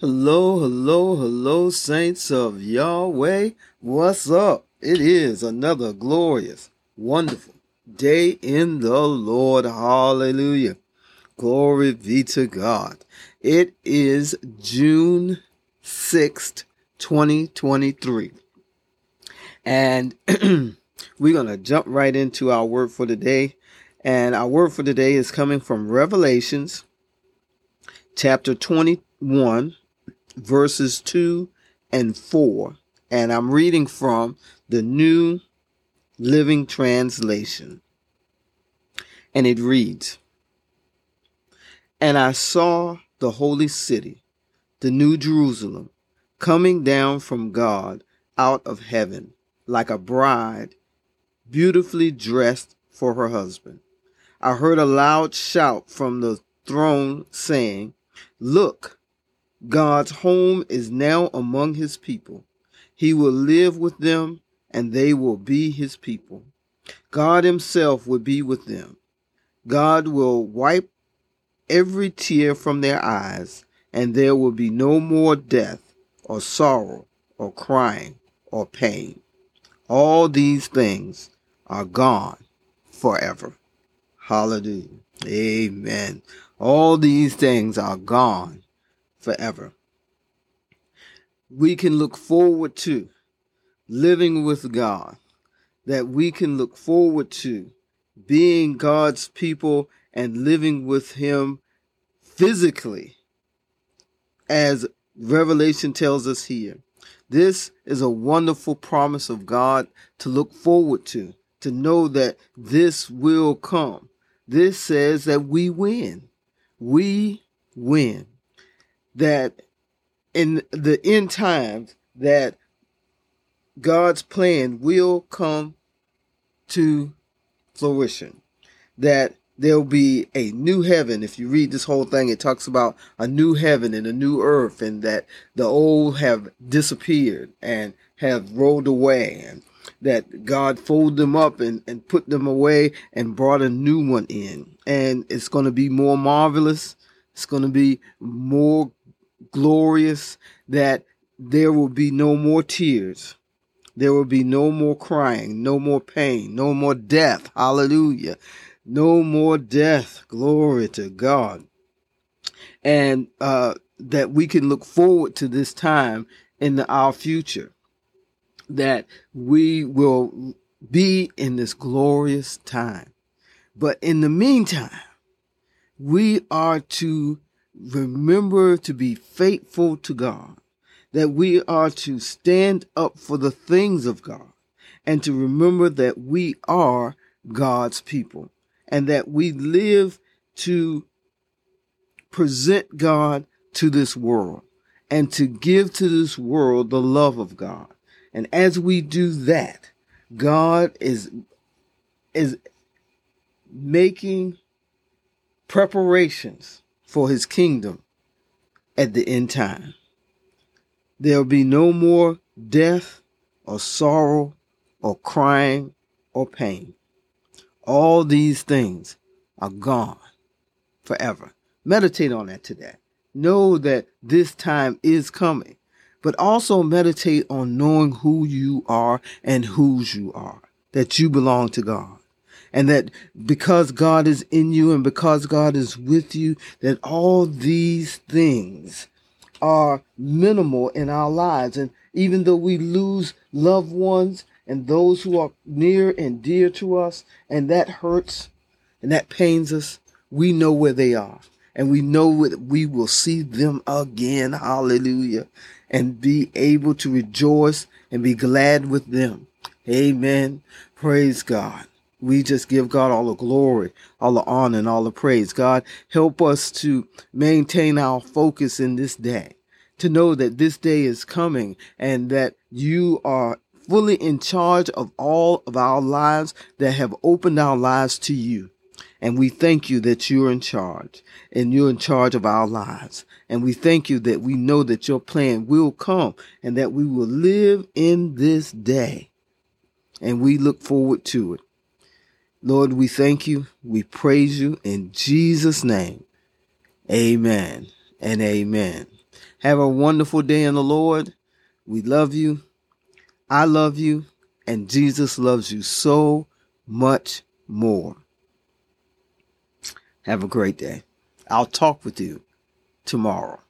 Hello, hello, hello, saints of Yahweh. What's up? It is another glorious, wonderful day in the Lord. Hallelujah. Glory be to God. It is June 6th, 2023. And we're going to jump right into our word for the day. And our word for the day is coming from Revelations chapter 21 verses 2 and 4. And I'm reading from the New Living Translation. And it reads And I saw the holy city, the New Jerusalem, coming down from God out of heaven, like a bride beautifully dressed for her husband. I heard a loud shout from the throne saying, Look, God's home is now among his people. He will live with them and they will be his people. God himself will be with them. God will wipe every tear from their eyes, and there will be no more death or sorrow or crying or pain. All these things are gone forever. Hallelujah. Amen. All these things are gone forever. We can look forward to living with God, that we can look forward to being God's people and living with Him physically, as Revelation tells us here. This is a wonderful promise of God to look forward to, to know that this will come. This says that we win. We win that in the end times that God's plan will come to fruition. That there'll be a new heaven. If you read this whole thing, it talks about a new heaven and a new earth, and that the old have disappeared and have rolled away, and that God folded them up and, and put them away and brought a new one in. And it's going to be more marvelous. It's going to be more glorious that there will be no more tears. There will be no more crying, no more pain, no more death. Hallelujah. No more death. Glory to God. And uh, that we can look forward to this time in the, our future. That we will be in this glorious time. But in the meantime, we are to remember to be faithful to God, that we are to stand up for the things of God, and to remember that we are God's people, and that we live to present God to this world, and to give to this world the love of God. And as we do that, God is is making preparations for his kingdom at the end time. There'll be no more death or sorrow or crying or pain. All these things are gone forever. Meditate on that today. Know that this time is coming, but also meditate on knowing who you are and whose you are, that you belong to God and that because God is in you and because God is with you, that all these things are minimal in our lives. And even though we lose loved ones and those who are near and dear to us, and that hurts and that pains us, we know where they are. And we know that we will see them again. Hallelujah. And be able to rejoice and be glad with them. Amen. Praise God we just give God all the glory, all the honor, and all the praise. God, help us to maintain our focus in this day, to know that this day is coming and that you are fully in charge of all of our lives that have opened our lives to you. And we thank you that you're in charge and you're in charge of our lives. And we thank you that we know that your plan will come and that we will live in this day. And we look forward to it. Lord, we thank you. We praise you in Jesus' name. Amen and amen. Have a wonderful day in the Lord. We love you. I love you. And Jesus loves you so much more. Have a great day. I'll talk with you tomorrow.